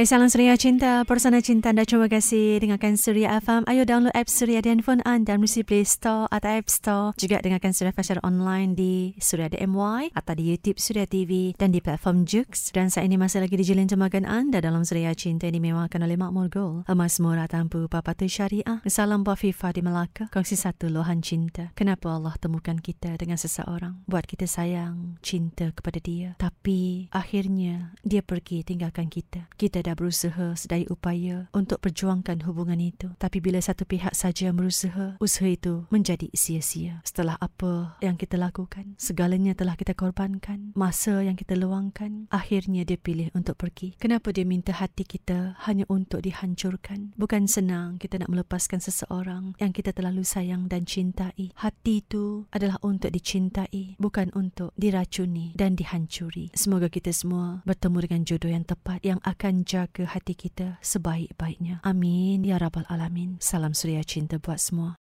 Hai salam Suria Cinta, Persona Cinta anda terima kasih dengarkan Suria FM. Ayo download app Suria di handphone anda melalui Play Store atau App Store. Juga dengarkan Suria secara online di Suria DMY atau di YouTube Suria TV dan di platform Jux. Dan saat ini masih lagi dijilin temakan anda dalam Suria Cinta yang dimewakan oleh Makmur Gold. Emas murah tanpa papatu syariah. Salam buat FIFA di Melaka. Kongsi satu lohan cinta. Kenapa Allah temukan kita dengan seseorang? Buat kita sayang, cinta kepada dia. Tapi akhirnya dia pergi tinggalkan kita. Kita dah berusaha sedaya upaya untuk perjuangkan hubungan itu. Tapi bila satu pihak saja berusaha, usaha itu menjadi sia-sia. Setelah apa yang kita lakukan, segalanya telah kita korbankan, masa yang kita luangkan, akhirnya dia pilih untuk pergi. Kenapa dia minta hati kita hanya untuk dihancurkan? Bukan senang kita nak melepaskan seseorang yang kita terlalu sayang dan cintai. Hati itu adalah untuk dicintai, bukan untuk diracuni dan dihancuri. Semoga kita semua bertemu dengan jodoh yang tepat yang akan jaga hati kita sebaik-baiknya. Amin. Ya Rabbal Alamin. Salam suria cinta buat semua.